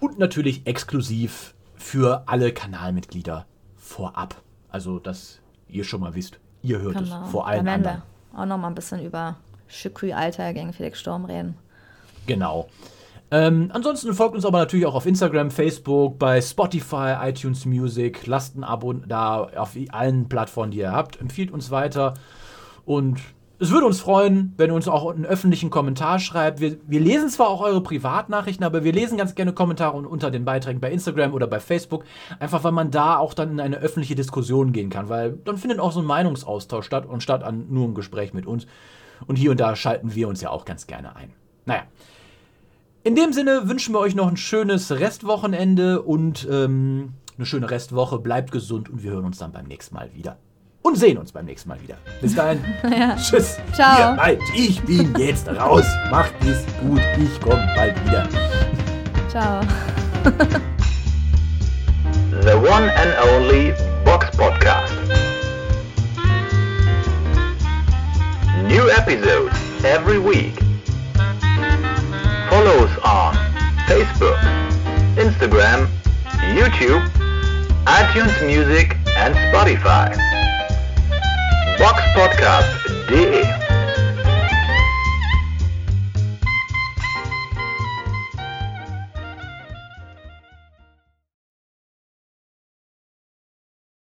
Und natürlich exklusiv für alle Kanalmitglieder vorab. Also, dass ihr schon mal wisst, ihr hört Genau. es vor allen anderen. wir auch noch mal ein bisschen über Shukri Alter gegen Felix Sturm reden. Genau. Ähm, ansonsten folgt uns aber natürlich auch auf Instagram, Facebook, bei Spotify, iTunes Music. Lasst ein Abo da auf allen Plattformen, die ihr habt. Empfiehlt uns weiter. Und es würde uns freuen, wenn ihr uns auch einen öffentlichen Kommentar schreibt. Wir, wir lesen zwar auch eure Privatnachrichten, aber wir lesen ganz gerne Kommentare un- unter den Beiträgen bei Instagram oder bei Facebook. Einfach weil man da auch dann in eine öffentliche Diskussion gehen kann. Weil dann findet auch so ein Meinungsaustausch statt und statt an nur ein Gespräch mit uns. Und hier und da schalten wir uns ja auch ganz gerne ein. Naja. In dem Sinne wünschen wir euch noch ein schönes Restwochenende und ähm, eine schöne Restwoche. Bleibt gesund und wir hören uns dann beim nächsten Mal wieder. Und sehen uns beim nächsten Mal wieder. Bis dahin. Tschüss. Ciao. Ihr bald. Ich bin jetzt raus. Macht es gut. Ich komme bald wieder. Ciao. The one and only Box Podcast. New episodes every week. Follow us on Facebook, Instagram, YouTube, iTunes Music and Spotify. Boxpodcast.de